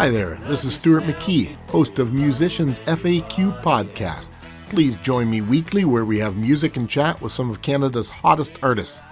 Hi there, this is Stuart McKee, host of Musicians FAQ Podcast. Please join me weekly where we have music and chat with some of Canada's hottest artists.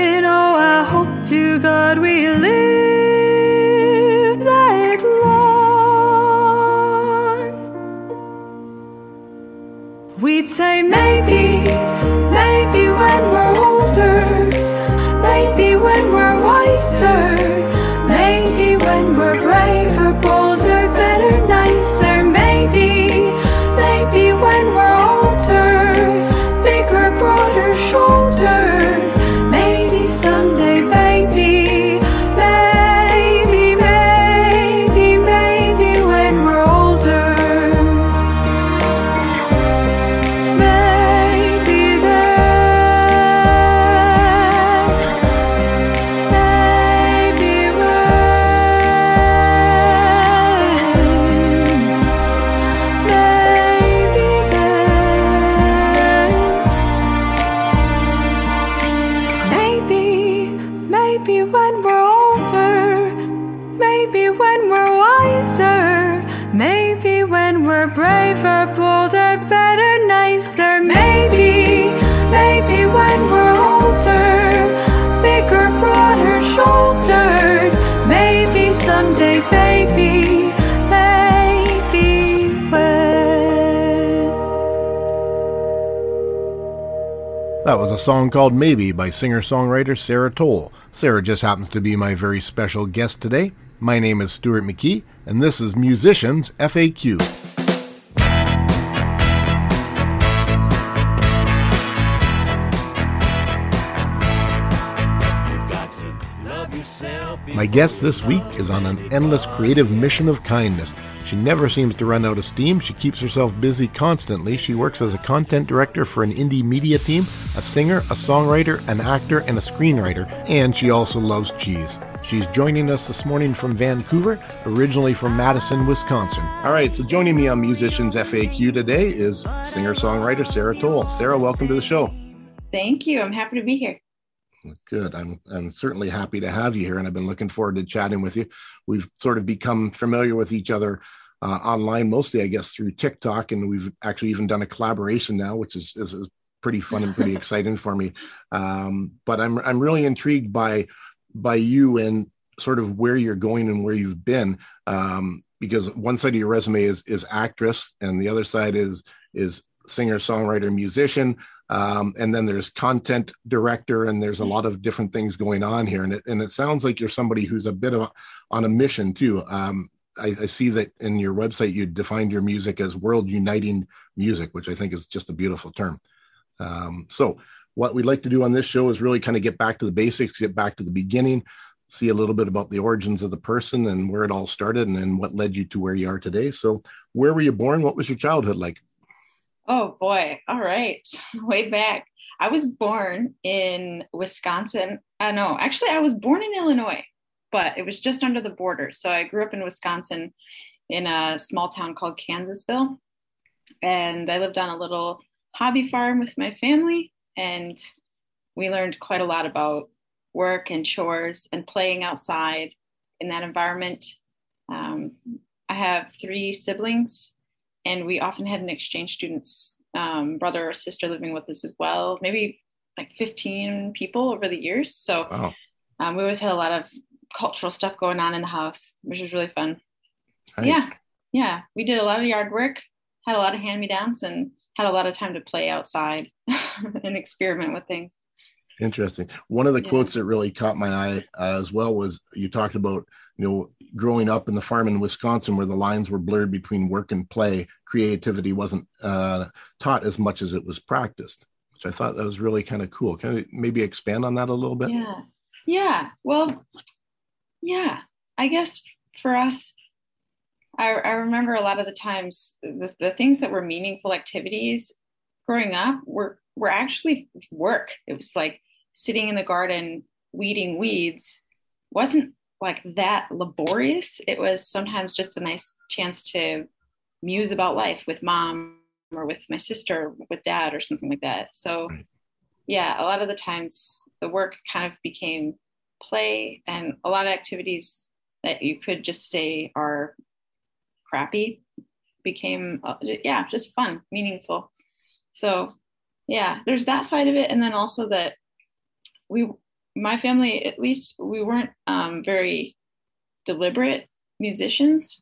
heaven. Oh, I hope to God we live that long. We'd say maybe. That was a song called Maybe by singer songwriter Sarah Toll. Sarah just happens to be my very special guest today. My name is Stuart McKee, and this is Musicians FAQ. My guest this week is on an endless creative mission of kindness. She never seems to run out of steam. She keeps herself busy constantly. She works as a content director for an indie media team, a singer, a songwriter, an actor, and a screenwriter, and she also loves cheese. She's joining us this morning from Vancouver, originally from Madison, Wisconsin. All right, so joining me on Musicians FAQ today is singer songwriter Sarah Toll. Sarah, welcome to the show. Thank you. I'm happy to be here. Good. I'm I'm certainly happy to have you here, and I've been looking forward to chatting with you. We've sort of become familiar with each other uh, online, mostly, I guess, through TikTok, and we've actually even done a collaboration now, which is is, is pretty fun and pretty exciting for me. Um, but I'm I'm really intrigued by by you and sort of where you're going and where you've been, um, because one side of your resume is is actress, and the other side is is singer songwriter musician. Um, and then there's content director, and there's a lot of different things going on here. And it, and it sounds like you're somebody who's a bit of a, on a mission too. Um, I, I, see that in your website you defined your music as world uniting music, which I think is just a beautiful term. Um, so, what we'd like to do on this show is really kind of get back to the basics, get back to the beginning, see a little bit about the origins of the person and where it all started, and then what led you to where you are today. So, where were you born? What was your childhood like? Oh boy! All right, way back. I was born in Wisconsin. Uh, no, actually, I was born in Illinois but it was just under the border. So I grew up in Wisconsin in a small town called Kansasville. And I lived on a little hobby farm with my family. And we learned quite a lot about work and chores and playing outside in that environment. Um, I have three siblings, and we often had an exchange student's um, brother or sister living with us as well, maybe like 15 people over the years. So wow. um, we always had a lot of cultural stuff going on in the house, which was really fun. Nice. Yeah. Yeah. We did a lot of yard work, had a lot of hand me downs, and had a lot of time to play outside and experiment with things. Interesting. One of the yeah. quotes that really caught my eye uh, as well was you talked about, you know, growing up in the farm in Wisconsin where the lines were blurred between work and play, creativity wasn't uh, taught as much as it was practiced, which I thought that was really kind of cool. Can you maybe expand on that a little bit? Yeah. Yeah. Well, yeah, I guess for us, I, I remember a lot of the times the, the things that were meaningful activities growing up were were actually work. It was like sitting in the garden weeding weeds wasn't like that laborious. It was sometimes just a nice chance to muse about life with mom or with my sister, with dad, or something like that. So, yeah, a lot of the times the work kind of became play and a lot of activities that you could just say are crappy became uh, yeah just fun meaningful so yeah there's that side of it and then also that we my family at least we weren't um, very deliberate musicians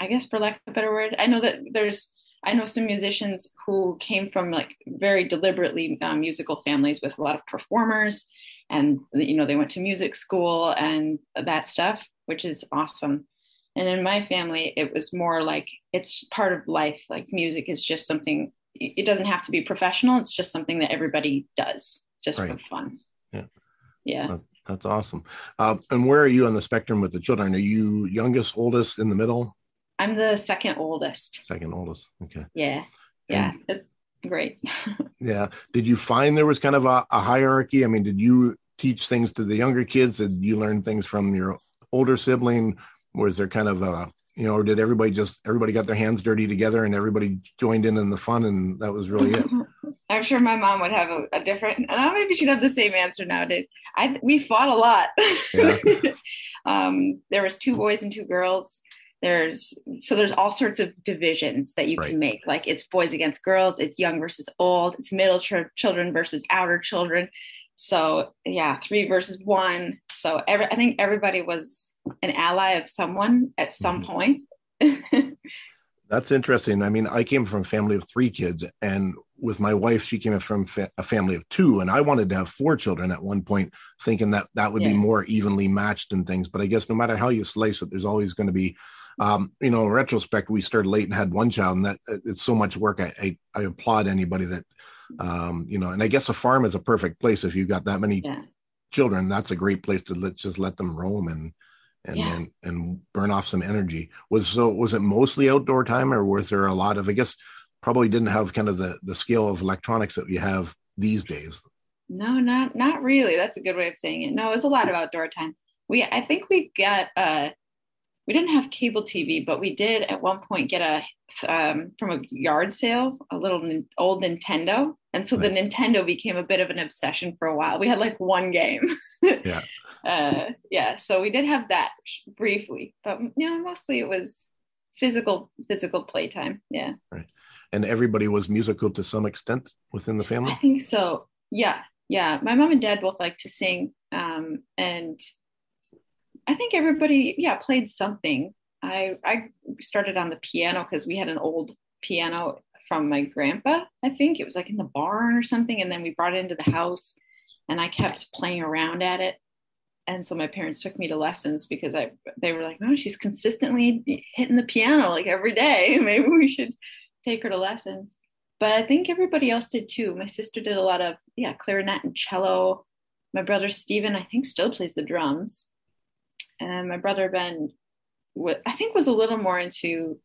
i guess for lack of a better word. I know that there's i know some musicians who came from like very deliberately um, musical families with a lot of performers and you know they went to music school and that stuff which is awesome. And in my family it was more like it's part of life. Like music is just something it doesn't have to be professional. It's just something that everybody does just right. for fun yeah yeah that's awesome uh, and where are you on the spectrum with the children are you youngest oldest in the middle i'm the second oldest second oldest okay yeah yeah great. yeah. Did you find there was kind of a, a, hierarchy? I mean, did you teach things to the younger kids? Did you learn things from your older sibling? Was there kind of a, you know, or did everybody just, everybody got their hands dirty together and everybody joined in in the fun and that was really it? I'm sure my mom would have a, a different, and I maybe she'd have the same answer nowadays. I, we fought a lot. Yeah. um, there was two boys and two girls there's so there's all sorts of divisions that you right. can make like it's boys against girls it's young versus old it's middle ch- children versus outer children so yeah three versus one so every, i think everybody was an ally of someone at some mm-hmm. point that's interesting i mean i came from a family of three kids and with my wife, she came from fa- a family of two, and I wanted to have four children at one point, thinking that that would yeah. be more evenly matched and things. But I guess no matter how you slice it, there's always going to be, um, you know, in retrospect, we started late and had one child, and that it's so much work. I I, I applaud anybody that, um, you know, and I guess a farm is a perfect place if you've got that many yeah. children. That's a great place to let, just let them roam and and, yeah. and and burn off some energy. Was so was it mostly outdoor time, or was there a lot of? I guess probably didn't have kind of the the scale of electronics that we have these days. No, not not really. That's a good way of saying it. No, it was a lot of outdoor time. We I think we got uh we didn't have cable TV, but we did at one point get a um, from a yard sale a little old Nintendo, and so nice. the Nintendo became a bit of an obsession for a while. We had like one game. yeah. Uh, yeah. So we did have that briefly, but you know, mostly it was physical physical playtime. Yeah. Right. And everybody was musical to some extent within the family. I think so. Yeah. Yeah. My mom and dad both like to sing, um, and I think everybody, yeah, played something. I I started on the piano because we had an old piano from my grandpa. I think it was like in the barn or something, and then we brought it into the house, and I kept playing around at it. And so my parents took me to lessons because I they were like, "No, oh, she's consistently hitting the piano like every day. Maybe we should take her to lessons." But I think everybody else did too. My sister did a lot of yeah clarinet and cello. My brother Steven, I think, still plays the drums and my brother Ben, I think, was a little more into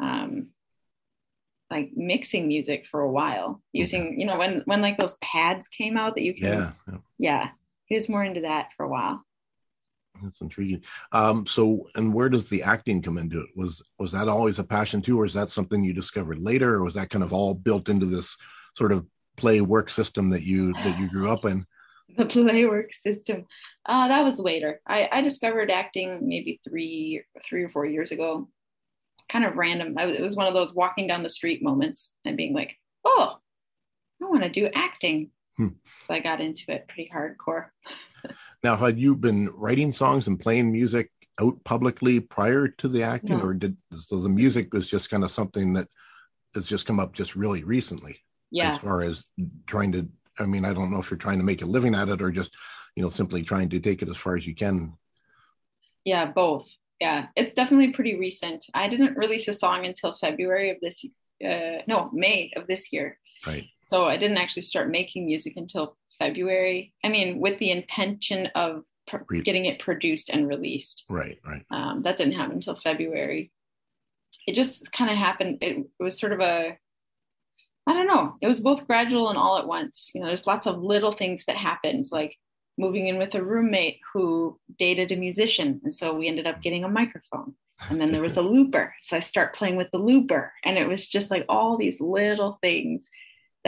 um, like mixing music for a while, using you know when when like those pads came out that you can yeah yeah, yeah he was more into that for a while. That's intriguing. Um, so, and where does the acting come into it? Was was that always a passion too, or is that something you discovered later, or was that kind of all built into this sort of play work system that you that you grew up in? the play work system. Uh, that was later. I, I discovered acting maybe three, three or four years ago. Kind of random. I, it was one of those walking down the street moments and being like, "Oh, I want to do acting." Hmm. So I got into it pretty hardcore. now, had you been writing songs and playing music out publicly prior to the acting, no. or did so the music was just kind of something that has just come up just really recently? Yeah. As far as trying to I mean, I don't know if you're trying to make a living at it or just, you know, simply trying to take it as far as you can. Yeah, both. Yeah, it's definitely pretty recent. I didn't release a song until February of this, uh, no, May of this year. Right. So I didn't actually start making music until February. I mean, with the intention of pr- getting it produced and released. Right, right. Um, that didn't happen until February. It just kind of happened. It, it was sort of a I don't know. It was both gradual and all at once. You know, there's lots of little things that happened, like moving in with a roommate who dated a musician. And so we ended up getting a microphone. And then there was a looper. So I start playing with the looper. And it was just like all these little things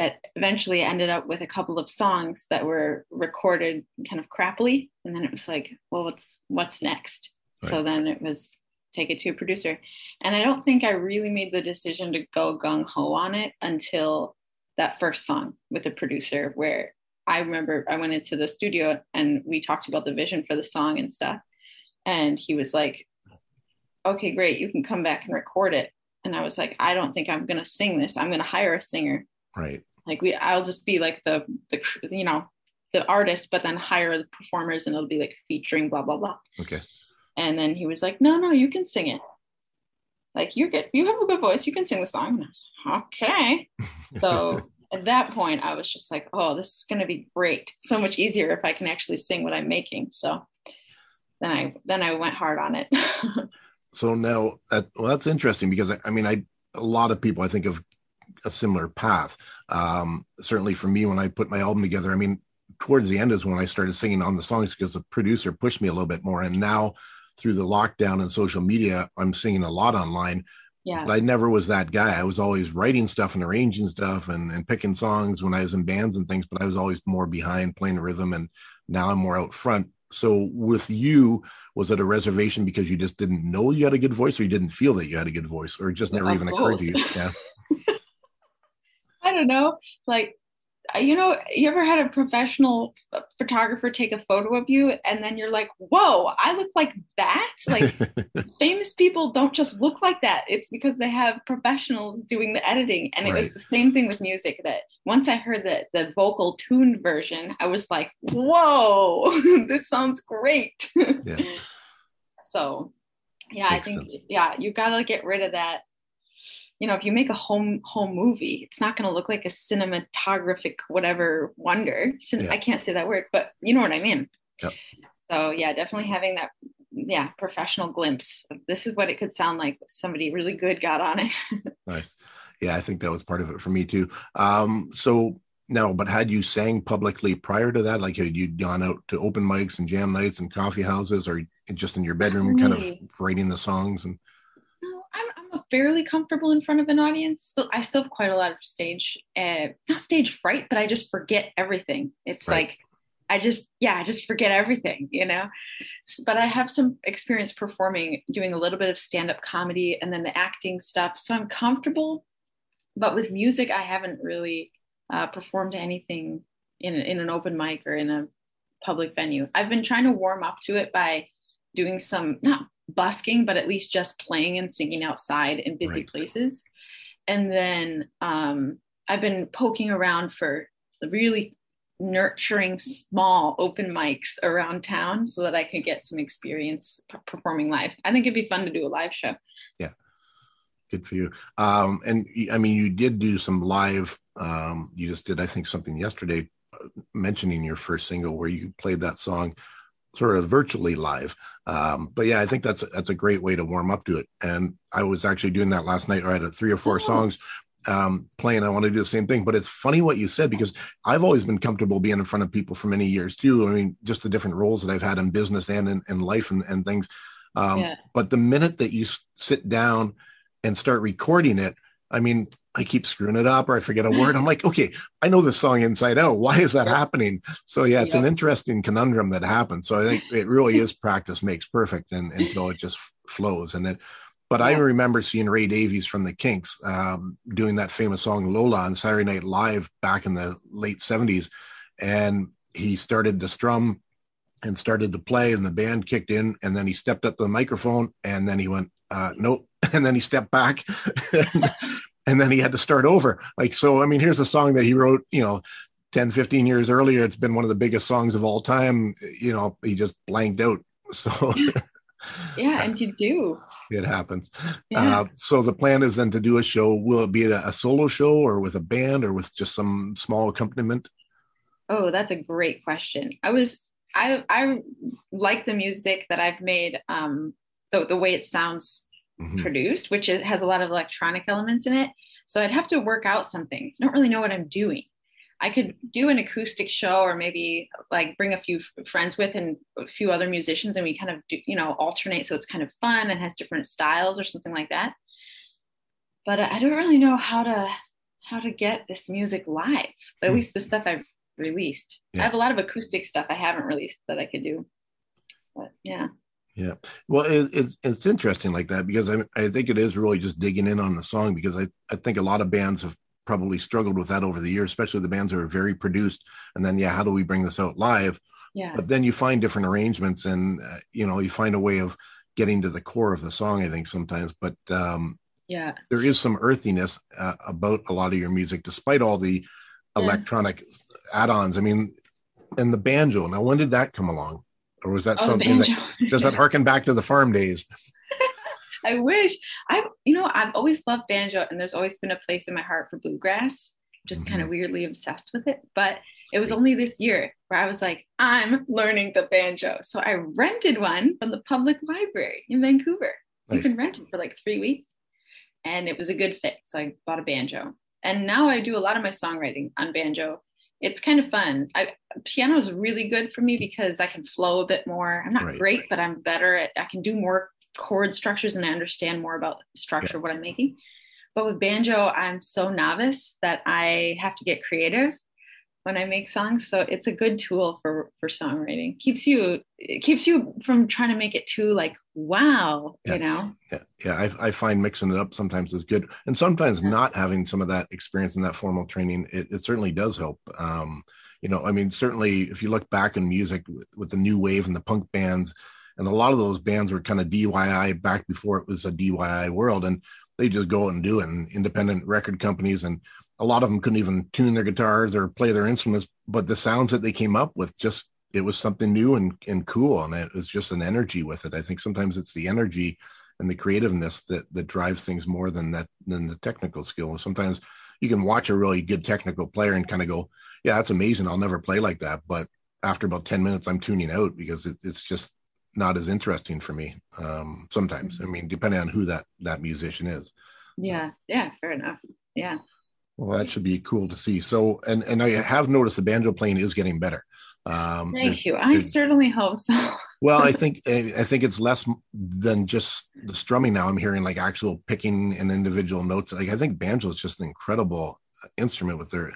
that eventually ended up with a couple of songs that were recorded kind of crappily. And then it was like, well, what's what's next? Right. So then it was take it to a producer. And I don't think I really made the decision to go gung ho on it until that first song with the producer, where I remember I went into the studio and we talked about the vision for the song and stuff. And he was like, okay, great, you can come back and record it. And I was like, I don't think I'm going to sing this. I'm going to hire a singer. Right. Like we, I'll just be like the, the, you know, the artist, but then hire the performers and it'll be like featuring blah, blah, blah. Okay. And then he was like, no, no, you can sing it. Like you're good. You have a good voice. You can sing the song. And I was like, okay. So at that point, I was just like, oh, this is going to be great. so much easier if I can actually sing what I'm making. So then I, then I went hard on it. so now that, well, that's interesting because I, I mean, I, a lot of people I think of a similar path. Um, certainly for me, when I put my album together, I mean, towards the end is when I started singing on the songs because the producer pushed me a little bit more. And now through the lockdown and social media, I'm singing a lot online. Yeah. But I never was that guy. I was always writing stuff and arranging stuff and, and picking songs when I was in bands and things, but I was always more behind playing the rhythm. And now I'm more out front. So with you, was it a reservation because you just didn't know you had a good voice or you didn't feel that you had a good voice or it just never even occurred to you? Yeah. I don't know. Like you know, you ever had a professional photographer take a photo of you and then you're like, whoa, I look like that? Like, famous people don't just look like that. It's because they have professionals doing the editing. And it right. was the same thing with music that once I heard the, the vocal tuned version, I was like, whoa, this sounds great. Yeah. so, yeah, Makes I think, sense. yeah, you got to get rid of that you know if you make a home home movie it's not going to look like a cinematographic whatever wonder. Yeah. i can't say that word but you know what i mean. Yep. so yeah definitely having that yeah professional glimpse of this is what it could sound like somebody really good got on it. Nice. Yeah i think that was part of it for me too. Um so no but had you sang publicly prior to that? Like had you gone out to open mics and jam nights and coffee houses or just in your bedroom kind of writing the songs and fairly comfortable in front of an audience. Still, I still have quite a lot of stage, uh, not stage fright, but I just forget everything. It's right. like I just, yeah, I just forget everything, you know. But I have some experience performing, doing a little bit of stand-up comedy, and then the acting stuff. So I'm comfortable. But with music, I haven't really uh, performed anything in in an open mic or in a public venue. I've been trying to warm up to it by doing some not busking, but at least just playing and singing outside in busy right. places. And then um, I've been poking around for really nurturing small open mics around town so that I can get some experience p- performing live. I think it'd be fun to do a live show. Yeah. Good for you. Um, and I mean, you did do some live, um, you just did, I think, something yesterday uh, mentioning your first single where you played that song sort of virtually live. Um, but yeah, I think that's that's a great way to warm up to it. And I was actually doing that last night. I had three or four oh. songs um, playing. I want to do the same thing. But it's funny what you said because I've always been comfortable being in front of people for many years too. I mean, just the different roles that I've had in business and in, in life and, and things. Um, yeah. But the minute that you sit down and start recording it, I mean, I keep screwing it up or I forget a word. I'm like, okay, I know this song inside out. Why is that happening? So yeah, it's yep. an interesting conundrum that happens. So I think it really is practice makes perfect and until it just flows. And it, but yeah. I remember seeing Ray Davies from the Kinks um, doing that famous song Lola on Saturday Night Live back in the late 70s. And he started to strum and started to play and the band kicked in and then he stepped up to the microphone and then he went, uh, nope. And then he stepped back and then he had to start over. Like, so, I mean, here's a song that he wrote, you know, 10, 15 years earlier. It's been one of the biggest songs of all time. You know, he just blanked out. So, yeah, and you do. It happens. Yeah. Uh, so the plan is then to do a show. Will it be a, a solo show or with a band or with just some small accompaniment? Oh, that's a great question. I was I I like the music that I've made um the the way it sounds mm-hmm. produced, which is, has a lot of electronic elements in it. So I'd have to work out something. I don't really know what I'm doing. I could do an acoustic show or maybe like bring a few friends with and a few other musicians and we kind of do, you know, alternate so it's kind of fun and has different styles or something like that. But I don't really know how to how to get this music live. At hmm. least the stuff I've released. Yeah. I have a lot of acoustic stuff I haven't released that I could do. But yeah. Yeah, well, it, it's it's interesting like that because I I think it is really just digging in on the song because I I think a lot of bands have probably struggled with that over the years, especially the bands that are very produced. And then yeah, how do we bring this out live? Yeah. But then you find different arrangements, and uh, you know you find a way of getting to the core of the song. I think sometimes, but um, yeah, there is some earthiness uh, about a lot of your music, despite all the yeah. electronic add-ons. I mean, and the banjo. Now, when did that come along? Or was that oh, something that does that harken back to the farm days? I wish I, you know, I've always loved banjo, and there's always been a place in my heart for bluegrass. Just mm-hmm. kind of weirdly obsessed with it, but it was only this year where I was like, I'm learning the banjo. So I rented one from the public library in Vancouver. Nice. You can rent it for like three weeks, and it was a good fit. So I bought a banjo, and now I do a lot of my songwriting on banjo it's kind of fun. I, piano is really good for me because I can flow a bit more. I'm not right. great, but I'm better at. I can do more chord structures and I understand more about the structure yeah. of what I'm making. But with banjo, I'm so novice that I have to get creative. When I make songs. So it's a good tool for for songwriting. Keeps you it keeps you from trying to make it too like wow, yeah. you know. Yeah, yeah. I, I find mixing it up sometimes is good, and sometimes yeah. not having some of that experience and that formal training, it, it certainly does help. Um, you know, I mean, certainly if you look back in music with, with the new wave and the punk bands, and a lot of those bands were kind of DIY back before it was a DIY world, and they just go out and do it. And independent record companies and a lot of them couldn't even tune their guitars or play their instruments, but the sounds that they came up with just it was something new and, and cool and it was just an energy with it. I think sometimes it's the energy and the creativeness that that drives things more than that than the technical skill. Sometimes you can watch a really good technical player and kind of go, yeah, that's amazing. I'll never play like that. But after about 10 minutes, I'm tuning out because it, it's just not as interesting for me. Um, sometimes, I mean, depending on who that, that musician is. Yeah. Yeah. Fair enough. Yeah. Well, that should be cool to see. So, and and I have noticed the banjo playing is getting better. Um, Thank you. I certainly hope so. well, I think I think it's less than just the strumming now. I'm hearing like actual picking and individual notes. Like I think banjo is just an incredible instrument with their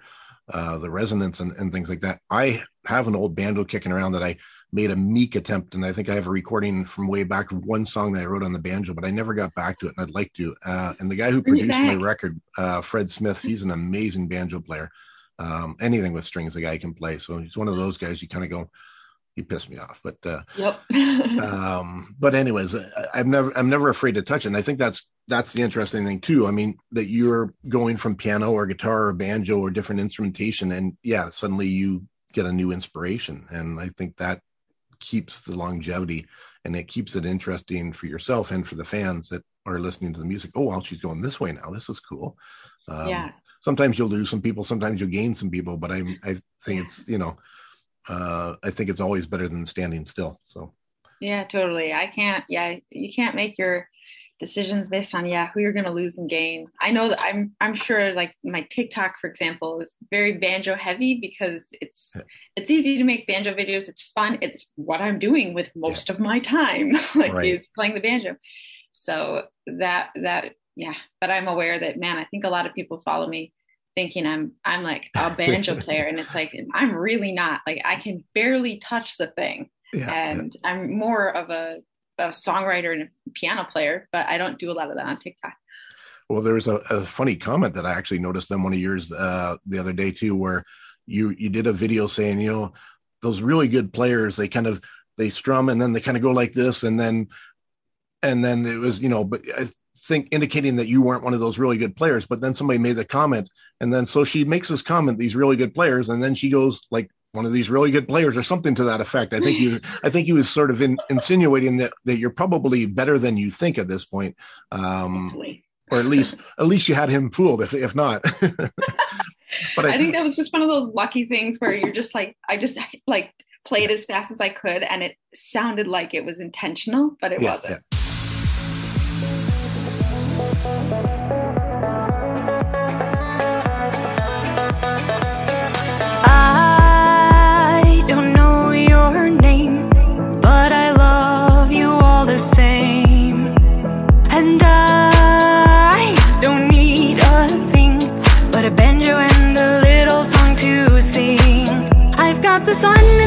uh, the resonance and, and things like that. I have an old banjo kicking around that I made a meek attempt, and I think I have a recording from way back of one song that I wrote on the banjo, but I never got back to it, and I'd like to. Uh, and the guy who produced my record, uh, Fred Smith, he's an amazing banjo player. Um, anything with strings, the guy can play. So he's one of those guys you kind of go, he pissed me off. But uh, yep. um, but anyways, I, I'm never I'm never afraid to touch it. And I think that's that's the interesting thing too. I mean, that you're going from piano or guitar or banjo or different instrumentation, and yeah, suddenly you get a new inspiration. And I think that keeps the longevity and it keeps it interesting for yourself and for the fans that are listening to the music. Oh, well, she's going this way now. This is cool. Um, yeah. Sometimes you'll lose some people. Sometimes you'll gain some people. But I, I think it's you know, uh, I think it's always better than standing still. So. Yeah, totally. I can't. Yeah, you can't make your decisions based on yeah who you're going to lose and gain i know that i'm i'm sure like my tiktok for example is very banjo heavy because it's yeah. it's easy to make banjo videos. It's fun. It's what i'm doing with most yeah. of my time like right. is playing the banjo. So that that yeah. But i'm aware that man i think a lot of people follow me thinking i'm i'm like a banjo player and it's like i'm really not. Like i can barely touch the thing. Yeah, and i'm more of a a songwriter and a piano player, but I don't do a lot of that on TikTok. Well, there's a, a funny comment that I actually noticed on one of yours uh, the other day too, where you you did a video saying, you know, those really good players, they kind of they strum and then they kind of go like this, and then and then it was, you know, but I think indicating that you weren't one of those really good players. But then somebody made the comment, and then so she makes this comment, these really good players, and then she goes like one of these really good players or something to that effect. I think you I think he was sort of in, insinuating that that you're probably better than you think at this point. Um, or at least at least you had him fooled if if not. but I, I, think that was just one of those lucky things where you're just like I just like played as fast as I could and it sounded like it was intentional, but it yeah, wasn't. Yeah.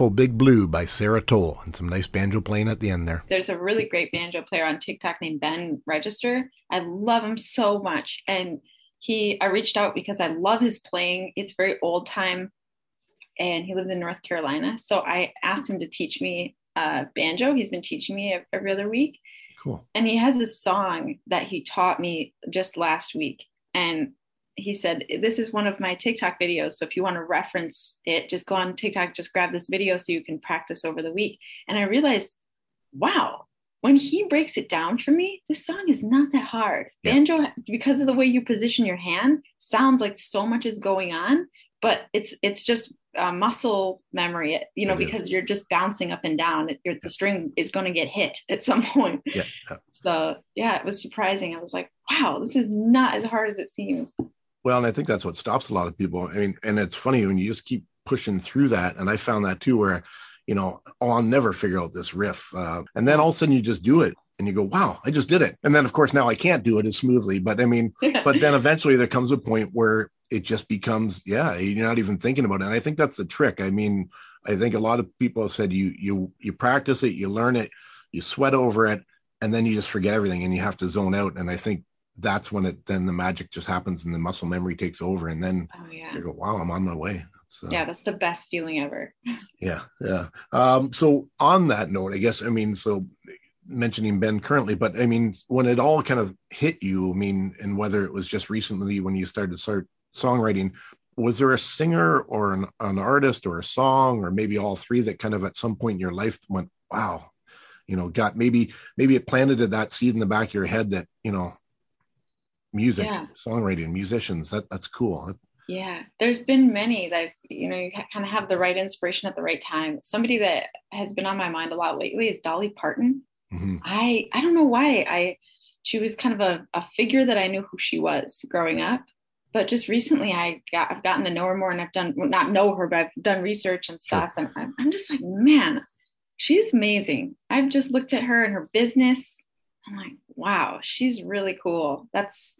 Beautiful Big Blue by Sarah Toll and some nice banjo playing at the end there. There's a really great banjo player on TikTok named Ben Register. I love him so much. And he I reached out because I love his playing. It's very old time and he lives in North Carolina. So I asked him to teach me uh, banjo. He's been teaching me every other week. Cool. And he has a song that he taught me just last week. And he said, This is one of my TikTok videos. So if you want to reference it, just go on TikTok, just grab this video so you can practice over the week. And I realized, wow, when he breaks it down for me, this song is not that hard. Yeah. Banjo, because of the way you position your hand, sounds like so much is going on, but it's it's just uh, muscle memory, you know, It is. because you're just bouncing up and down. It, you're, the string is going to get hit at some point. Yeah. yeah. So yeah, it was surprising. I was like, wow, this is not as hard as it seems. Well, and I think that's what stops a lot of people. I mean, and it's funny when you just keep pushing through that. And I found that too, where, you know, oh, I'll never figure out this riff. Uh, and then all of a sudden you just do it and you go, wow, I just did it. And then, of course, now I can't do it as smoothly. But I mean, but then eventually there comes a point where it just becomes, yeah, you're not even thinking about it. And I think that's the trick. I mean, I think a lot of people have said you you you practice it, you learn it, you sweat over it, and then you just forget everything and you have to zone out. And I think that's when it then the magic just happens and the muscle memory takes over. And then Oh yeah. you go, wow, I'm on my way. So, Yeah, that's the best feeling ever. yeah, yeah. Um, so on that note, I guess I mean, so mentioning Ben currently, but I mean, when it all kind of hit you, I mean, and whether it was just recently when you started start songwriting, was there a singer or an, an artist or a song or maybe all three that kind of at some point in your life went, wow, you know, got maybe maybe it planted that seed in the back of your head that you know, music, Yeah. songwriting, musicians, that that's cool. Yeah, there's been many that you know you kind of have the right inspiration at the right time. Somebody that has been on my mind a lot lately is Dolly Parton. Mhm. I I don't know why I she was kind of a, a figure that I knew who she was growing up, but just recently I got I've gotten to know her more and I've done well, not know her but I've done research and stuff and I'm, I'm just like man, she's amazing. I've just looked at her and her business. I'm like wow, she's really cool. That's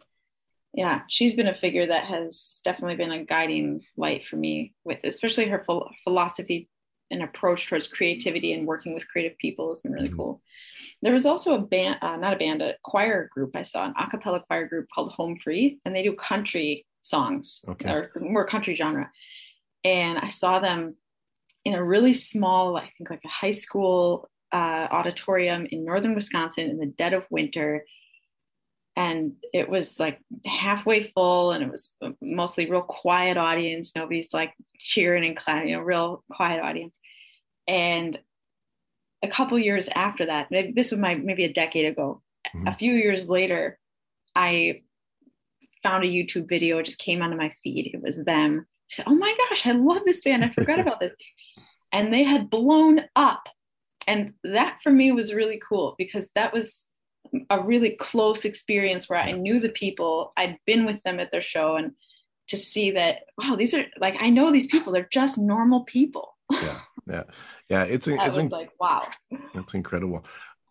yeah, she's been a figure that has definitely been a guiding light for me with especially her phil- philosophy and approach towards creativity and working with creative people has been really Mhm. cool. There was also a band, uh, not a band, a choir group I saw, an a cappella choir group called Home Free, and they do country songs Okay. or more country genre. And I saw them in a really small, I think like a high school uh, auditorium in northern Wisconsin in the dead of winter. And it was like halfway full, and it was mostly real quiet audience. Nobody's like cheering and clapping, you know, real quiet audience. And a couple years after that, maybe this was my maybe a decade ago. Mhm. A few years later, I found a YouTube video. It just came onto my feed. It was them. I said, "Oh my gosh, I love this band. I forgot about this." And they had blown up and that for me was really cool because that was a really close experience where I knew the people, I'd been with them at their show, and to see that, wow, these are like I know these people, they're just normal people. yeah, yeah, yeah. It's I it's was like, wow. That's incredible.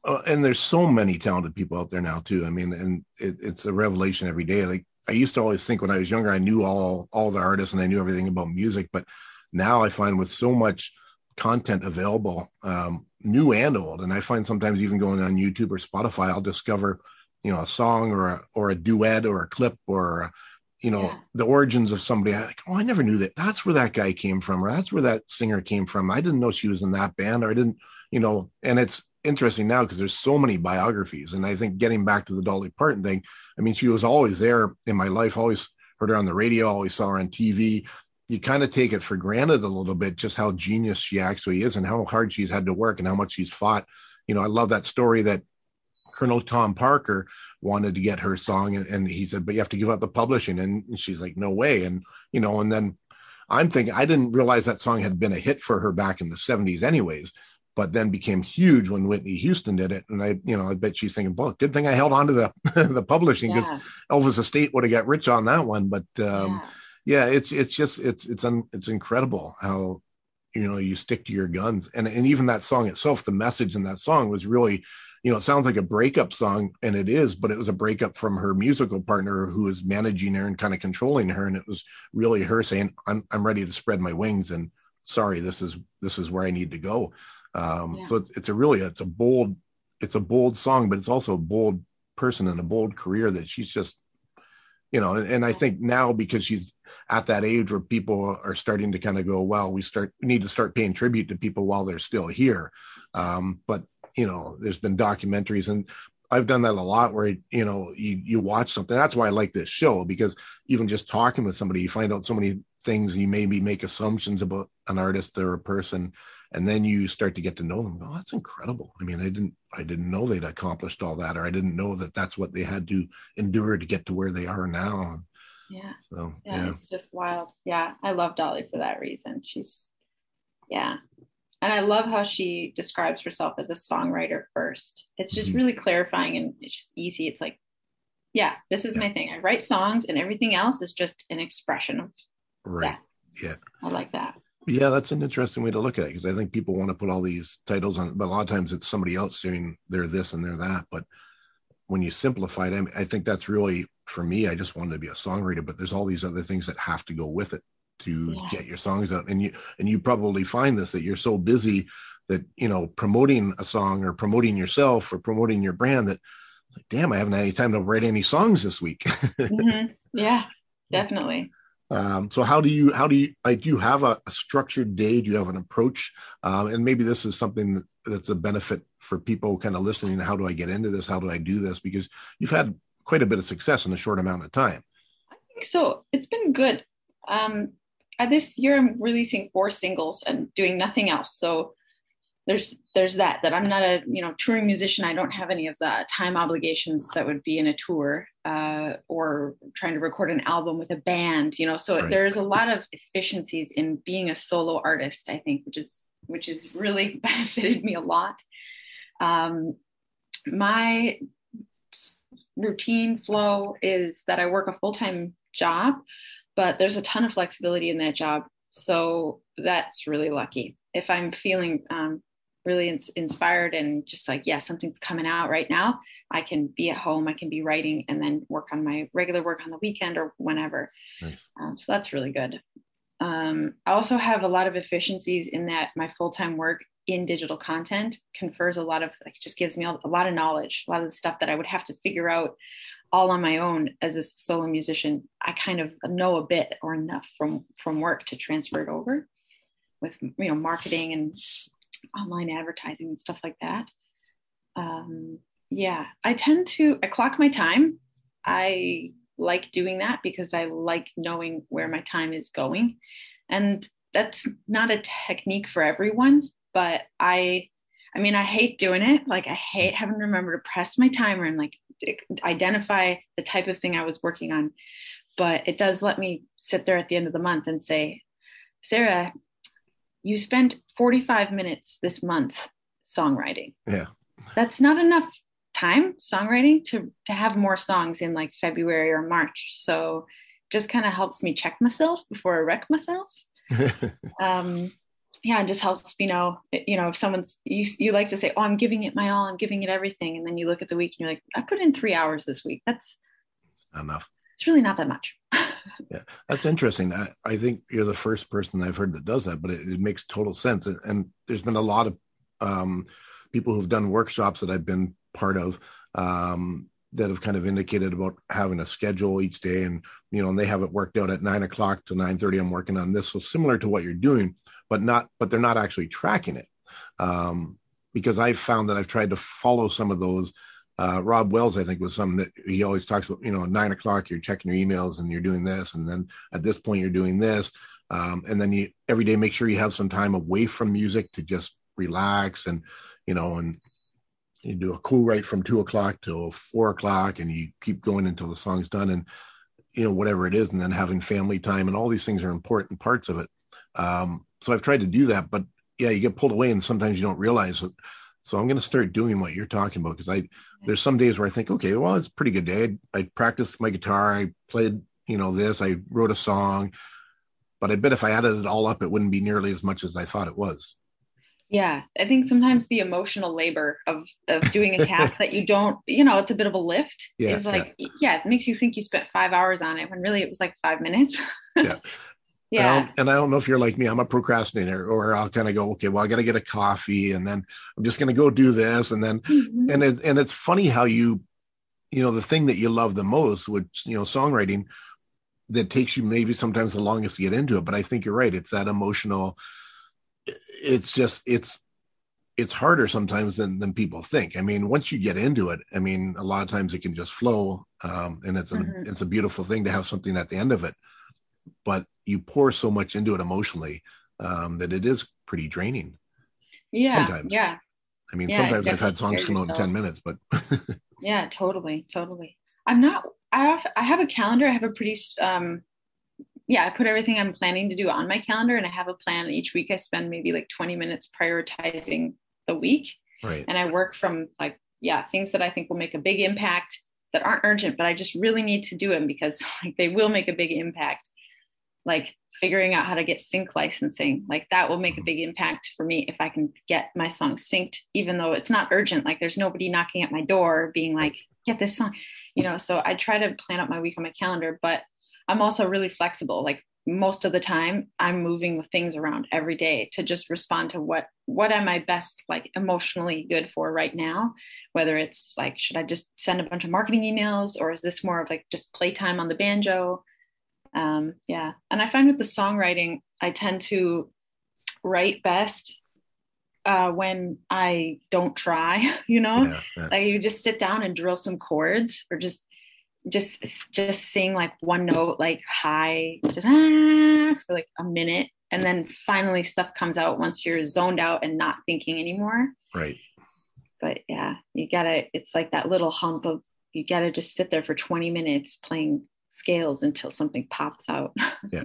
Uh, and there's so many talented people out there now too. I mean, and it, it's a revelation every day. Like I used to always think when I was younger, I knew all all the artists and I knew everything about music, but now I find with so much content available, um, new and old, and I find sometimes even going on YouTube or Spotify, I'll discover, you know, a song or a or a duet or a clip or a, you know yeah. the origins of somebody. I like, oh, I never knew that. That's where that guy came from, or that's where that singer came from. I didn't know she was in that band, or I didn't, you know. And it's interesting now because there's so many biographies, and I think getting back to the Dolly Parton thing, I mean, she was always there in my life. Always heard her on the radio, always saw her on TV. You kind of take it for granted a little bit just how genius she actually is and how hard she's had to work and how much she's fought. You know, I love that story that Colonel Tom Parker wanted to get her song and, and he said, but you have to give up the publishing. And she's like, no way. And, you know, and then I'm thinking, I didn't realize that song had been a hit for her back in the 70s, anyways, but then became huge when Whitney Houston did it. And I, you know, I bet she's thinking, well, good thing I held on to the, the publishing because yeah. Elvis Estate would have got rich on that one. But um, yeah. Yeah, it's, it's just, it's, it's, un, it's incredible how, you know, you stick to your guns. And, and even that song itself, the message in that song was really, you know, it sounds like a breakup song, and it is, but it was a breakup from her musical partner who was managing her and kind of controlling her. And it was really her saying, I'm, I'm ready to spread my wings and sorry, this is, this is where I need to go. Um, yeah. so it's, it's a really, it's a bold, it's a bold song, but it's also a bold person and a bold career that she's just, you know, and, I think now because she's at that age where people are starting to kind of go, well, we start, need to start paying tribute to people while they're still here. Um, but you know, there's been documentaries and I've done that a lot where you know you you watch something. That's why I like this show because even just talking with somebody, you find out so many things. You maybe make assumptions about an artist or a person, and then you start to get to know them. Oh, that's incredible. I mean, I didn't I didn't know they'd accomplished all that, or I didn't know that that's what they had to endure to get to where they are now. Yeah. So yeah, yeah. it's just wild. Yeah, I love Dolly for that reason. She's yeah, and I love how she describes herself as a songwriter first. It's just mm-hmm. really clarifying and it's just easy. It's like, yeah, this is yeah. my thing. I write songs and everything else is just an expression of right. That. Yeah. I like that. Yeah, that's an interesting way to look at it because I think people want to put all these titles on, but a lot of times it's somebody else saying they're this and they're that. But when you simplify it, I, I think that's really for me. I just wanted to be a songwriter, but there's all these other things that have to go with it to yeah. get your songs out and you and you probably find this that you're so busy that you know promoting a song or promoting yourself or promoting your brand that it's like damn i haven't had any time to write any songs this week mm-hmm. yeah definitely um, so how do you how do you like do you have a, a structured day? Do you have an approach? Um, and maybe this is something that's a benefit for people kind of listening how do i get into this? How do i do this? Because you've had quite a bit of success in a short amount of time. I think so. It's been good. Um, this year I'm releasing four singles and doing nothing else. So there's there's that that I'm not a you know touring musician. I don't have any of the time obligations that would be in a tour uh, or trying to record an album with a band. You know, so right. there's a lot of efficiencies in being a solo artist. I think, which is which has really benefited me a lot. Um, my routine flow is that I work a full time job but there's a ton of flexibility in that job. So that's really lucky. If I'm feeling um, really in- inspired and just like, yeah, something's coming out right now, I can be at home, I can be writing, and then work on my regular work on the weekend or whenever. Nice. Um, so that's really good. Um, I also have a lot of efficiencies in that my full time work in digital content confers a lot of, like, just gives me a, a lot of knowledge, a lot of the stuff that I would have to figure out all on my own as a solo musician i kind of know a bit or enough from from work to transfer it over with you know marketing and online advertising and stuff like that um, yeah i tend to i clock my time i like doing that because i like knowing where my time is going and that's not a technique for everyone but i I mean, I hate doing it. Like, I hate having to remember to press my timer and like identify the type of thing I was working on. But it does let me sit there at the end of the month and say, Sarah, you spent 45 minutes this month songwriting. Yeah. That's not enough time songwriting to to have more songs in like February or March. So just kind of helps me check myself before I wreck myself. um yeah, it just helps you know, you know, if someone's you you like to say, "Oh, I'm giving it my all, I'm giving it everything," and then you look at the week and you're like, "I put in three hours this week. That's enough." It's really not that much. yeah, that's interesting. I, I think you're the first person I've heard that does that, but it, it makes total sense. And, and, there's been a lot of um, people who've done workshops that I've been part of um, that have kind of indicated about having a schedule each day, and you know, and they have it worked out at nine o'clock to nine thirty. I'm working on this, so similar to what you're doing, but not, but they're not actually tracking it. Um, because I've found that I've tried to follow some of those uh, Rob Wells, I think, was something that he always talks about. You know, nine o'clock, you're checking your emails and you're doing this, and then at this point, you're doing this, um, and then you every day make sure you have some time away from music to just relax and you know, and you do a co-write from two o'clock till four o'clock, and you keep going until the song's done, and you know whatever it is, and then having family time, and all these things are important parts of it. Um, so I've tried to do that, but yeah, you get pulled away, and sometimes you don't realize it so I'm going to start doing what you're talking about because I mm-hmm. there's some days where I think, okay, well, it's a pretty good day. I, I practiced my guitar, I played, you know, this, I wrote a song, but I bet if I added it all up, it wouldn't be nearly as much as I thought it was. Yeah, I think sometimes the emotional labor of of doing a task that you don't, you know, it's a bit of a lift. Yeah, is like, yeah. yeah, it makes you think you spent five hours on it when really it was like five minutes. yeah, yeah. And, and I don't know if you're like me, I'm a procrastinator, or I'll kind of go, okay, well, I got to get a coffee, and then I'm just going to go do this, and then, mm-hmm. and it, and it's funny how you, you know, the thing that you love the most, which you know, songwriting, that takes you maybe sometimes the longest to get into it. But I think you're right; it's that emotional. It's just it's it's harder sometimes than than people think. I mean, once you get into it, I mean, a lot of times it can just flow, um, and it's a mm-hmm. it's a beautiful thing to have something at the end of it but you pour so much into it emotionally um, that it is pretty draining. Yeah. Sometimes. Yeah. I mean, yeah, sometimes I've had songs come out in 10 minutes, but yeah, totally. Totally. I'm not, I have, I have a calendar. I have a pretty, um, yeah, I put everything I'm planning to do on my calendar and I have a plan each week. I spend maybe like 20 minutes prioritizing the week. Right. And I work from like, yeah, things that I think will make a big impact that aren't urgent, but I just really need to do them because like they will make a big impact like figuring out how to get sync licensing like that will make a mm-hmm. big impact for me if i can get my song synced even though it's not urgent. Like there's nobody knocking at my door being like get this song you know? So i try to plan out my week on my calendar but i'm also really flexible. Like most of the time i'm moving the things around every day to just respond to what what am i best like emotionally good for right now? Whether it's like should i just send a bunch of marketing emails or is this more of like just playtime on the banjo um, yeah. And i find with the songwriting i tend to write best uh, when i don't try you know? Yeah, yeah. like you just sit down and drill some chords or just just just sing like one note like high just ah, for like a minute. And then finally stuff comes out once you're zoned out and not thinking anymore. Right. But yeah you gotta it's like that little hump of you gotta just sit there for 20 minutes playing scales until something pops out. yeah.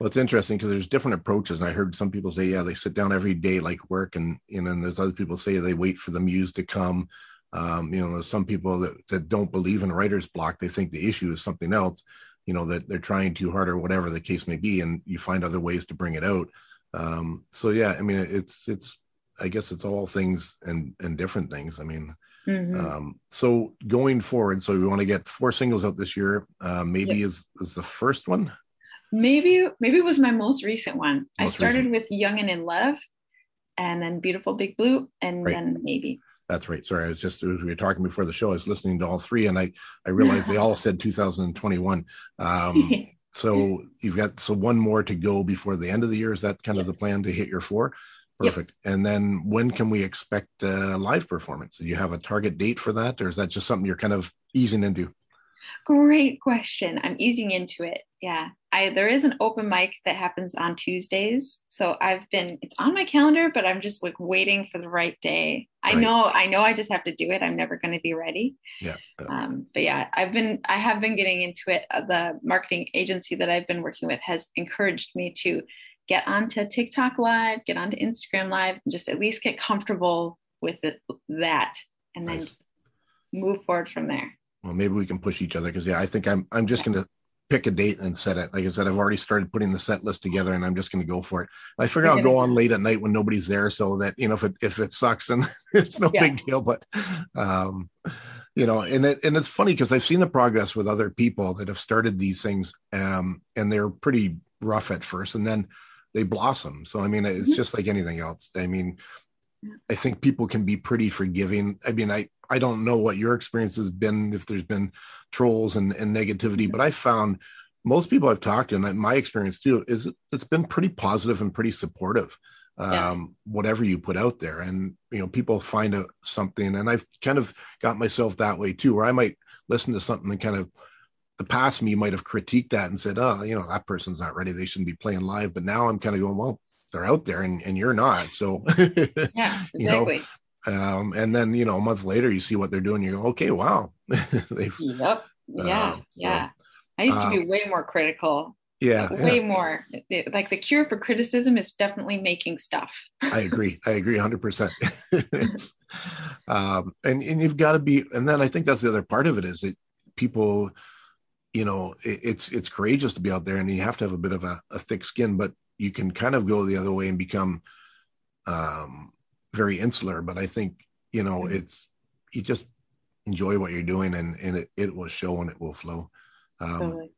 Well, it's interesting because there's different approaches. And I heard some people say, yeah, they sit down every day like work, and you know, and there's other people say they wait for the muse to come. Um, you know, there's some people that, that don't believe in writer's block. They think the issue is something else, you know, that they're trying too hard or whatever the case may be, and you find other ways to bring it out. Um, so yeah, I mean, it's it's I guess it's all things and and different things. I mean, Mm-hmm. Um, so going forward, so we want to get four singles out this year. Uh, maybe yep. is is the first one. Maybe maybe it was my most recent one. Most I started recent. with Young and in Love, and then Beautiful Big Blue, and right. then maybe. That's right. Sorry, I was just as we were talking before the show, I was listening to all three, and I I realized they all said 2021. Um, so you've got so one more to go before the end of the year. Is that kind of the plan to hit your four? Perfect. Yep. And then when can we expect a live performance? Do you have a target date for that, or is that just something you're kind of easing into? Great question. I'm easing into it. Yeah. I there is an open mic that happens on Tuesdays. So I've been it's on my calendar, but I'm just like waiting for the right day. I right. know I know I just have to do it. I'm never going to be ready. Yeah. Um, but yeah, I've been I have been getting into it. Uh, the marketing agency that I've been working with has encouraged me to get onto TikTok live, get onto Instagram live, and just at least get comfortable with it, that and then nice. move forward from there. Well, maybe we can push each other because yeah, I think I'm I'm just gonna pick a date and set it. Like I said, I've already started putting the set list together and I'm just going to go for it. I figure I'll go on late at night when nobody's there so that, you know, if it, if it sucks, then it's no yeah. big deal. But, um, you know, and it, and it's funny because I've seen the progress with other people that have started these things, um, and they're pretty rough at first and then they blossom. So, I mean, it's mm-hmm. just like anything else. I mean, I think people can be pretty forgiving. I mean, I, I don't know what your experience has been, if there's been trolls and, and negativity, but I found most people I've talked to, and my experience too, is it's been pretty positive and pretty supportive. Um, whatever you put out there, and you know, people find a, something, and I've kind of got myself that way too, where I might listen to something and kind of the past me might have critiqued that and said, oh, you know, that person's not ready. They shouldn't be playing live. But now I'm kind of going, well, they're out there and, and you're not. So, yeah, exactly. you know, um, and then, you know, a month later, you see what they're doing. You go, okay, wow. They've, yep. Yeah. Uh, yeah. I used to be um, way more critical. Yeah. Way yeah. more. Like the cure for criticism is definitely making stuff. I agree. I agree 100%. um, and, and you've got to be, and then I think that's the other part of it is that people, you know, it, it's, it's courageous to be out there and you have to have a bit of a, a thick skin, but you can kind of go the other way and become, um, very insular, but I think, you know, mm-hmm. it's, you just enjoy what you're doing and, and it, it will show and it will flow. Um, totally.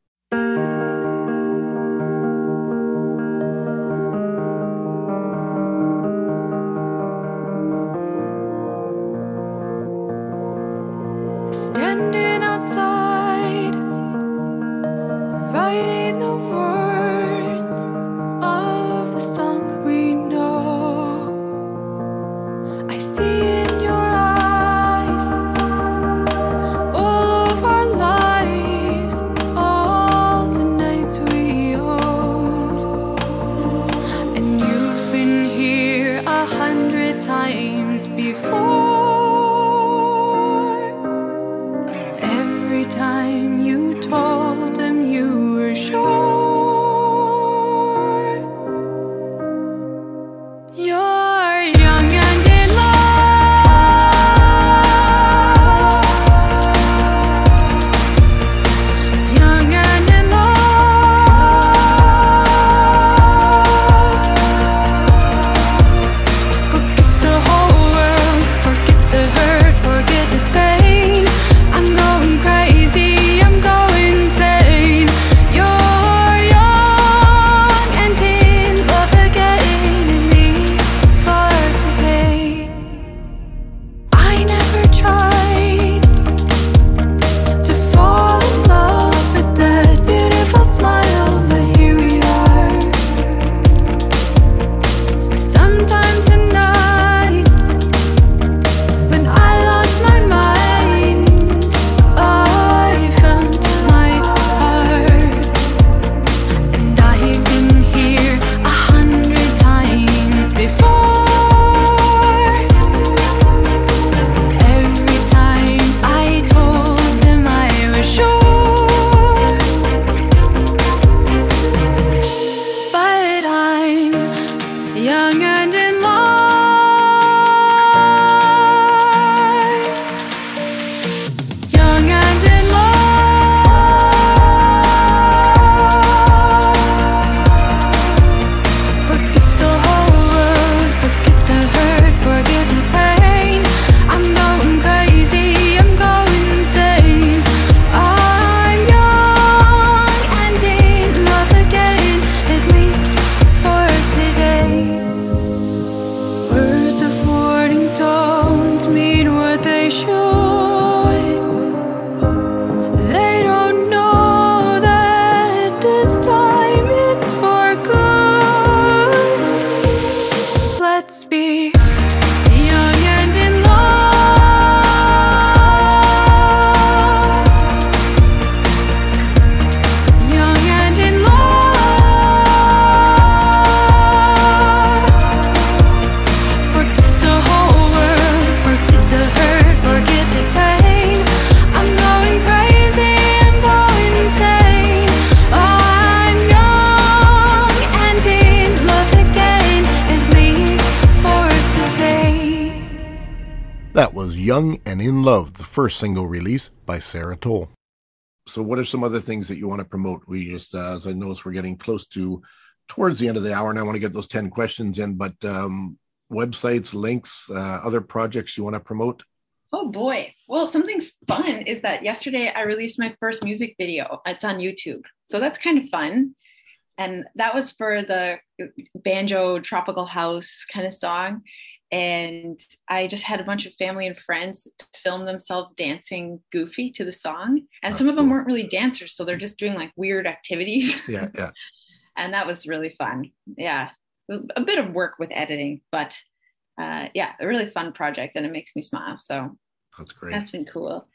First single release by Sarah Toll. So, what are some other things that you want to promote? We just, uh, as I notice, we're getting close to towards the end of the hour, and I want to get those 10 questions in, but um, websites, links, uh, other projects you want to promote? Oh boy. Well, something fun is that yesterday I released my first music video. It's on YouTube. So that's kind of fun. And that was for the banjo tropical house kind of song. And I just had a bunch of family and friends film themselves dancing goofy to the song. And that's some of them weren't really dancers. So they're just doing like weird activities. Yeah. Yeah. and that was really fun. Yeah. A bit of work with editing, but uh, yeah, a really fun project and it makes me smile. So that's great. That's been cool.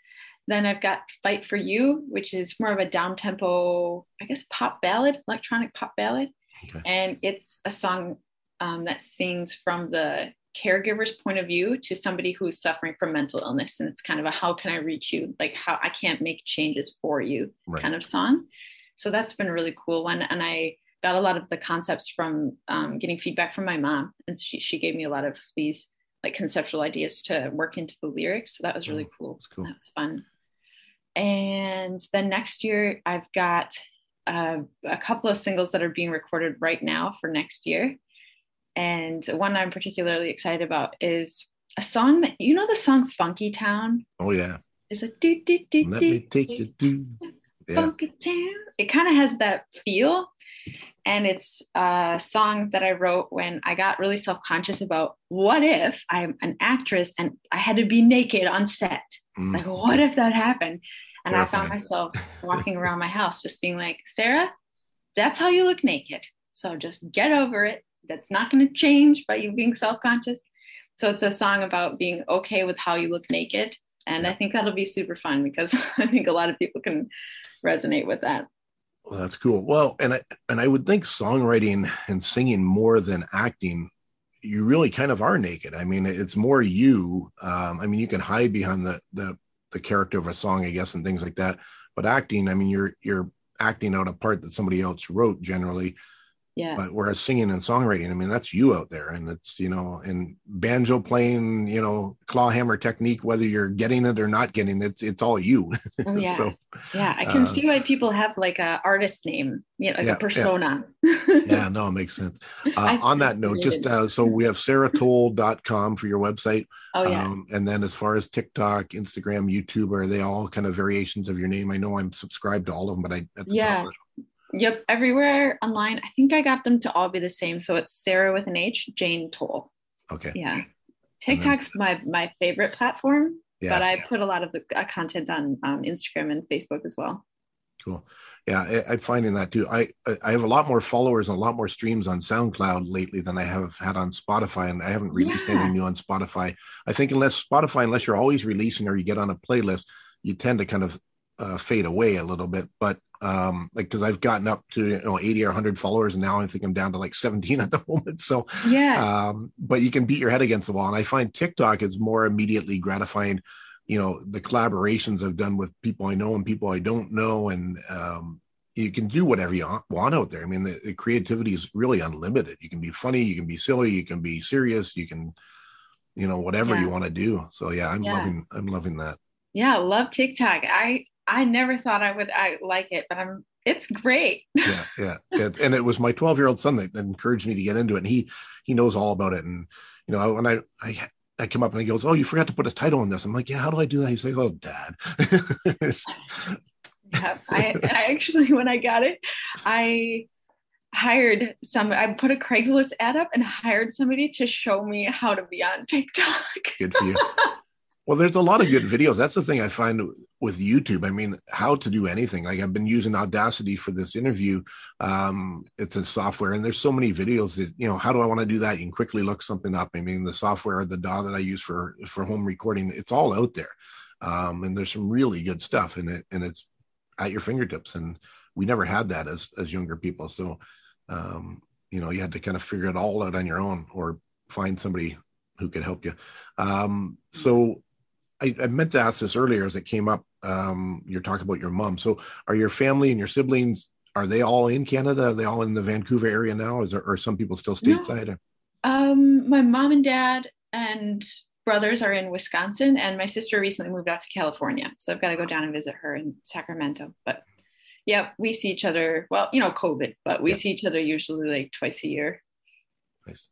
Then I've got Fight for You, which is more of a down tempo, I guess, pop ballad, electronic pop ballad. Okay. And it's a song um, that sings from the caregiver's point of view to somebody who's suffering from mental illness. And it's kind of a how can I reach you? Like, how I can't make changes for you right. kind of song. So that's been a really cool one. And I got a lot of the concepts from um, getting feedback from my mom, and she she gave me a lot of these like conceptual ideas to work into the lyrics. So that was really oh, cool. That's cool. That's fun. And then next year, I've got uh, a couple of singles that are being recorded right now for next year. And one I'm particularly excited about is a song that you know the song Funky Town. Oh yeah. Is a do do do. Let me take you to yeah. Funky Town. It kind of has that feel, and it's a song that I wrote when I got really self conscious about what if I'm an actress and I had to be naked on set? Mm. Like, what if that happened? And Terrifying. I found myself walking around my house just being like, Sarah, that's how you look naked. So just get over it. That's not going to change by you being self conscious. So it's a song about being okay with how you look naked. And yeah. I think that'll be super fun because I think a lot of people can resonate with that. Well, that's cool. Well, and I and I would think songwriting and singing more than acting, you really kind of are naked. I mean, it's more you. Um, I mean, you can hide behind the the the character of a song, I guess, and things like that. But acting, I mean, you're you're acting out a part that somebody else wrote generally yeah. But whereas singing and songwriting i mean that's you out there and it's you know and banjo playing you know claw hammer technique whether you're getting it or not getting it it's, it's all you. Oh, yeah. So, yeah i can uh, see why people have like a artist name you know, like yeah, a persona. Yeah. yeah no it makes sense. Uh, on that note just uh, so we have sarahtoll.com for your website. Oh yeah. Um, and then as far as tiktok instagram youtube are they all kind of variations of your name? I know i'm subscribed to all of them but i yeah Yep, everywhere online. I think I got them to all be the same. So it's Sarah with an H, Jane Toll. Okay. Yeah. TikTok's my my favorite platform, yeah, but I put a lot of the uh, content on um, Instagram and Facebook as well. Cool. Yeah, I, am finding that too. I I have a lot more followers and a lot more streams on SoundCloud lately than I have had on Spotify, and I haven't released yeah. anything new on Spotify. I think unless Spotify, unless you're always releasing or you get on a playlist, you tend to kind of uh, fade away a little bit. But um like because i've gotten up to you know 80 or 100 followers and now i think i'm down to like 17 at the moment. So yeah. um but you can beat your head against the wall. And i find tiktok is more immediately gratifying you know the collaborations i've done with people i know and people i don't know. And um you can do whatever you want out there. I mean the, the creativity is really unlimited. You can be funny you can be silly you can be serious you can you know whatever yeah. you want to do. So yeah i'm yeah. loving i'm loving that. Yeah love tiktok. I I never thought I would I like it, but I'm it's great. yeah, yeah, and it was my 12 year old son that encouraged me to get into it. And he he knows all about it. And you know, when I I I come up and he goes, "Oh, you forgot to put a title on this." I'm like, "Yeah, how do I do that?" He's like, "Oh, Dad." yeah, I, I actually when I got it, I hired some i put a craigslist ad up and hired somebody to show me how to be on tiktok good for you well, there's a lot of good videos. That's the thing I find with YouTube. I mean, how to do anything. Like I've been using Audacity for this interview. Um, it's a software, and there's so many videos that you know. How do I want to do that? You can quickly look something up. I mean, the software, the DAW that I use for for home recording, it's all out there, um, and there's some really good stuff in it, and it's at your fingertips. And we never had that as as younger people, so um, you know, you had to kind of figure it all out on your own, or find somebody who could help you. Um, so I, I, meant to ask this earlier as it came up. Um, you're talking about your mom. So are your family and your siblings, are they all in Canada? Are they all in the Vancouver area now? Is there, are some people still stateside? No. Um, my mom and dad and brothers are in Wisconsin, and my sister recently moved out to California. So I've got to go down and visit her in Sacramento. But yeah, we see each other. Well, you know, COVID, but we Yeah. see each other usually like twice a year. Nice.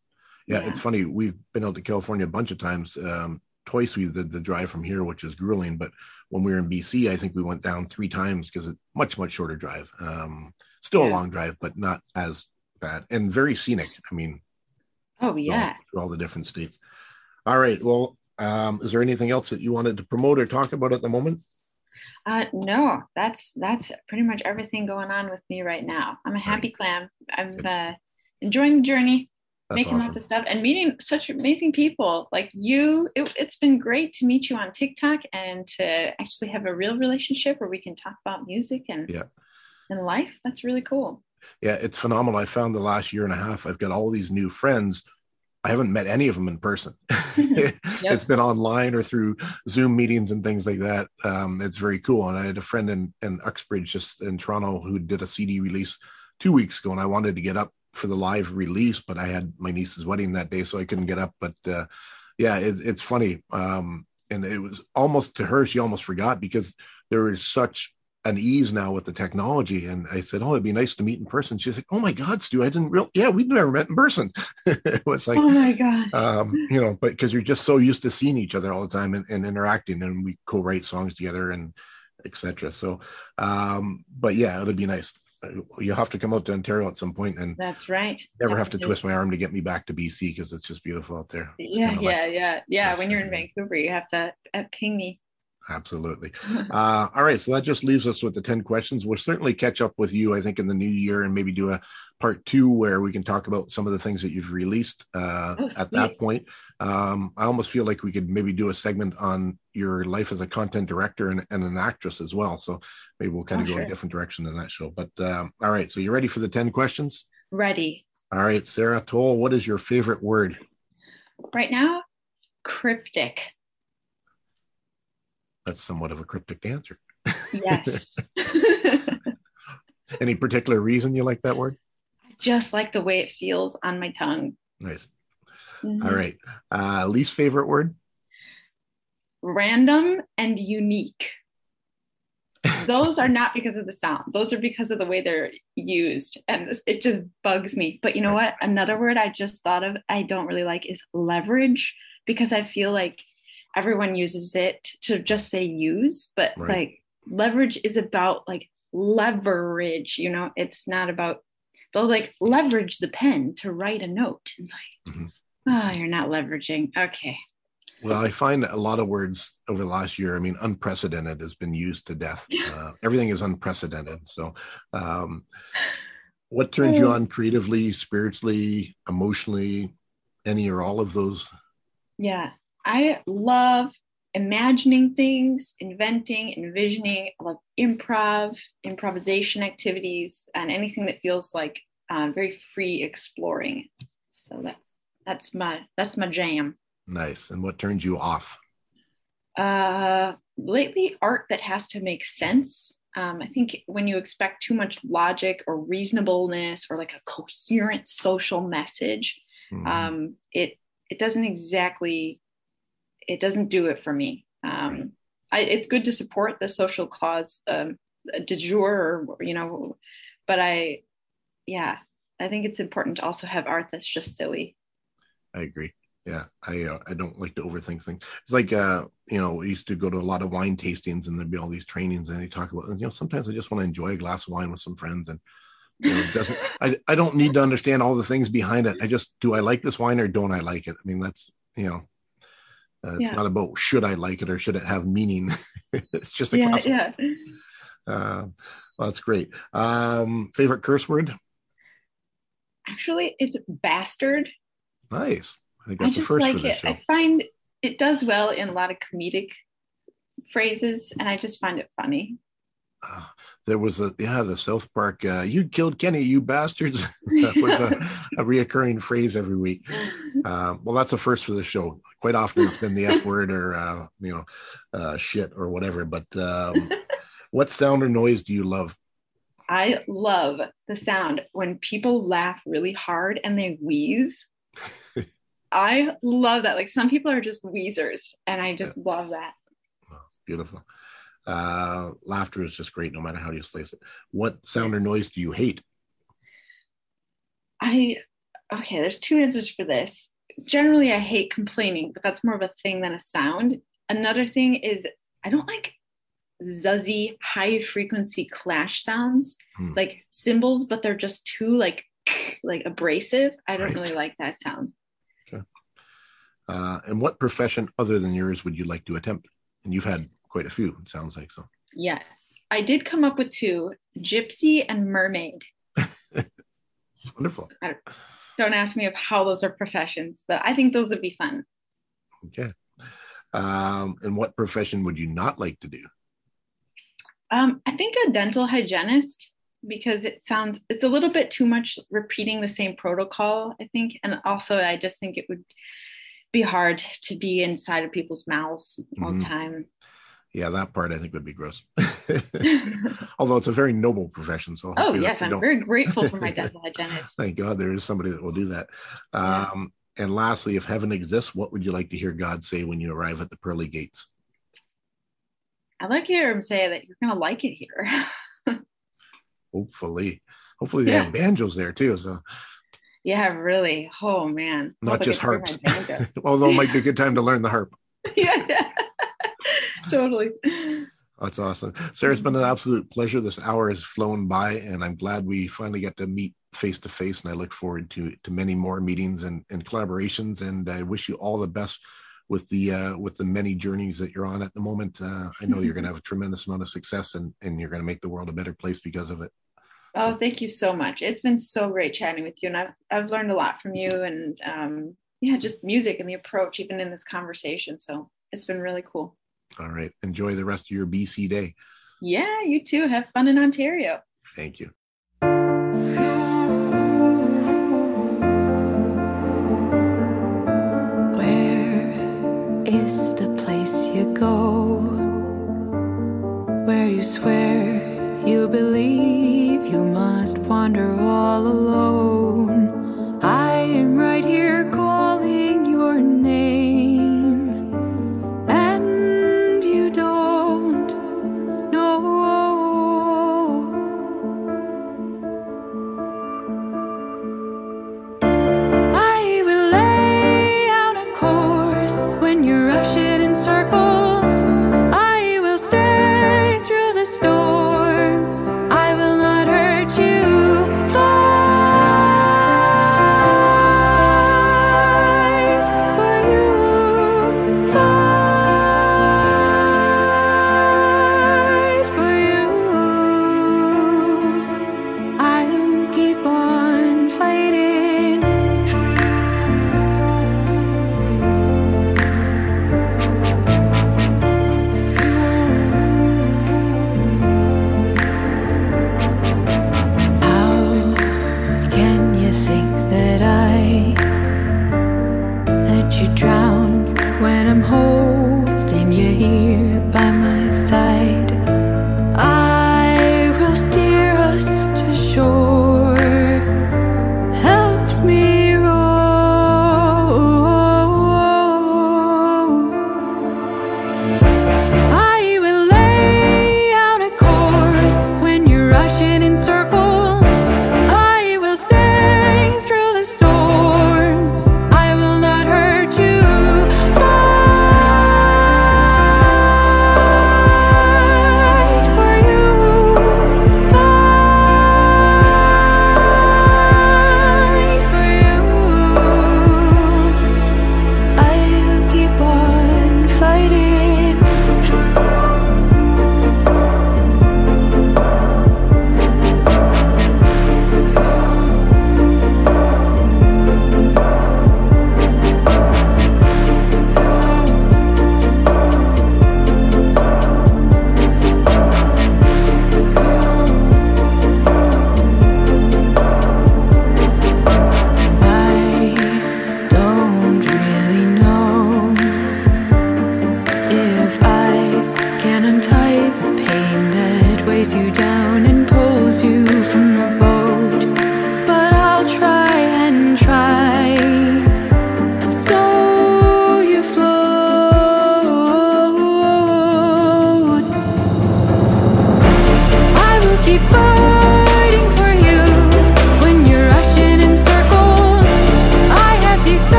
Yeah, Yeah. it's funny. We've been out to California a bunch of times. Um, twice we did the drive from here, which is grueling. But when we were in BC, I think we went down three times because it's much much shorter drive. Um, still a long drive, but not as bad and very scenic. I mean, Oh through all- yeah. through all the different states. All right. Well, um, is there anything else that you wanted to promote or talk about at the moment? Uh, no, that's that's pretty much everything going on with me right now. I'm a happy clam. I'm uh, enjoying the journey, That's making awesome. lots of stuff, and meeting such amazing people like you. It, it's been great to meet you on TikTok and to actually have a real relationship where we can talk about music and Yeah. and life. That's really cool. Yeah, it's phenomenal. I found the last year and a half, I've got all these new friends. I haven't met any of them in person. It's been online or through Zoom meetings and things like that. Um, it's very cool. And I had a friend in, in Uxbridge, just in Toronto, who did a CD release two weeks ago, and I wanted to get up for the live release, but I had my niece's wedding that day, so I couldn't get up. But uh, yeah, it, it's funny. Um, and it was almost to her, she almost forgot because there is such an ease now with the technology. And I said, Oh, it'd be nice to meet in person. She's like, Oh my God, Stu, I didn't real yeah, we've never met in person. it was like oh my god. um, you know, but because you're just so used to seeing each other all the time and, and interacting, and we co-write songs together and etc. So, um, but yeah, it'll be nice. You'll have to come out to Ontario at some point and That's right. never have to twist my arm to get me back to BC because it's just beautiful out there. It's Yeah, kinda like- yeah, yeah, yeah. When you're in Vancouver, you have to uh, ping me. Absolutely. Uh, all right, so that just leaves us with the 10 questions. We'll certainly catch up with you, I think, in the new year and maybe do a part two where we can talk about some of the things that you've released uh, Oh, at that point. Um, I almost feel like we could maybe do a segment on your life as a content director and, and an actress as well. So maybe we'll kind Oh, of go sure. a different direction in that show. But um, all right, so you ready for the 10 questions? Ready. All right, Sarah Toll, what is your favorite word? Right now, cryptic. That's somewhat of a cryptic answer. Yes. Any particular reason you like that word? I Just like the way it feels on my tongue. Nice. Mhm. All right. Uh, least favorite word? Random and unique. Those are not because of the sound. Those are because of the way they're used. And this, it just bugs me. But you know what? Another word I just thought of I don't really like is leverage because I feel like everyone uses it to just say use, but Right. like leverage is about like leverage, you know, it's not about they'll like leverage the pen to write a note. It's like, Mhm. oh, you're not leveraging. Okay. Well, I find a lot of words over the last year. I mean, unprecedented has been used to death. Uh, everything is unprecedented. So, um, what turns you on creatively, spiritually, emotionally, any or all of those? Yeah, I love imagining things, inventing, envisioning. I love improv, improvisation activities, and anything that feels like um, very free exploring. So that's that's my that's my jam. Nice. And what turns you off? Uh, lately, art that has to make sense. Um, I think when you expect too much logic or reasonableness or like a coherent social message, Mhm. um, it it doesn't exactly it doesn't do it for me. Um, I, it's good to support the social cause um, de jour, or you know, but I, yeah, I think it's important to also have art that's just silly. I agree. Yeah, I uh, I don't like to overthink things. It's like uh, you know, we used to go to a lot of wine tastings, and there'd be all these trainings, and they talk about, you know, sometimes I just want to enjoy a glass of wine with some friends, and you know, it doesn't I I don't need to understand all the things behind it. I just do I like this wine or don't I like it? I mean, that's you know, uh, it's Yeah. not about should I like it or should it have meaning. it's just a Yeah, glass. of- yeah. Uh, well, that's great. Um, favorite curse word? Actually, it's bastard. Nice. I think that's a just first like for this it. show. I find it does well in a lot of comedic phrases, and I just find it funny. Uh, there was a yeah the south park uh, you killed kenny you bastards that was a, a reoccurring phrase every week uh, well that's a first for the show quite often it's been the f word or uh, you know uh, shit or whatever but um, what sound or noise do you love I love the sound when people laugh really hard and they wheeze. I love that. Like some people are just wheezers, and I just love that. Oh, beautiful. Uh, laughter is just great, no matter how you slice it. What sound or noise do you hate? I okay. There's two answers for this. Generally, I hate complaining, but that's more of a thing than a sound. Another thing is I don't like zuzzy high frequency clash sounds Hmm. like cymbals but they're just too like like abrasive i don't Right. really like that sound Uh, and what profession other than yours would you like to attempt? And you've had quite a few, it sounds like so. yes i did come up with two gypsy and mermaid Wonderful. don't ask me of how those are professions but i think those would be fun Okay. Um, and what profession would you not like to do? um, i think a dental hygienist because it sounds it's a little bit too much repeating the same protocol i think and also i just think it would be hard to be inside of people's mouths all the Mhm. time Yeah, that part I think would be gross. Although it's a very noble profession. So oh yes i'm don't- very grateful for my dental hygienist Thank God there is somebody that will do that. Yeah. Um, and lastly, if heaven exists, what would you like to hear God say when you arrive at the pearly gates? I like to hear him say that you're gonna like it here. Hopefully, hopefully they Yeah. have banjos there too. So, yeah, really. Oh man. Not Hope just to harps. although it might be a good time to learn the harp. yeah, yeah. Totally. That's awesome. Sarah, it's been an absolute pleasure. This hour has flown by, and I'm glad we finally got to meet face to face. And I look forward to to many more meetings and, and collaborations. And I wish you all the best with the uh, with the many journeys that you're on at the moment. Uh, I know you're going to have a tremendous amount of success, and and you're going to make the world a better place because of it. Oh, thank you so much. It's been so great chatting with you, and I've I've learned a lot from you, and um, yeah, just music and the approach, even in this conversation. So it's been really cool. All right, enjoy the rest of your BC day. Yeah, you too. Have fun in Ontario. Thank you. Where is the place you go? Where you swear you believe you must wander all alone.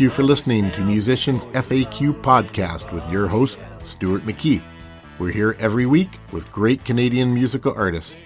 You for listening to Musicians FAQ podcast with your host, Stuart McKee. We're here every week with great Canadian musical artists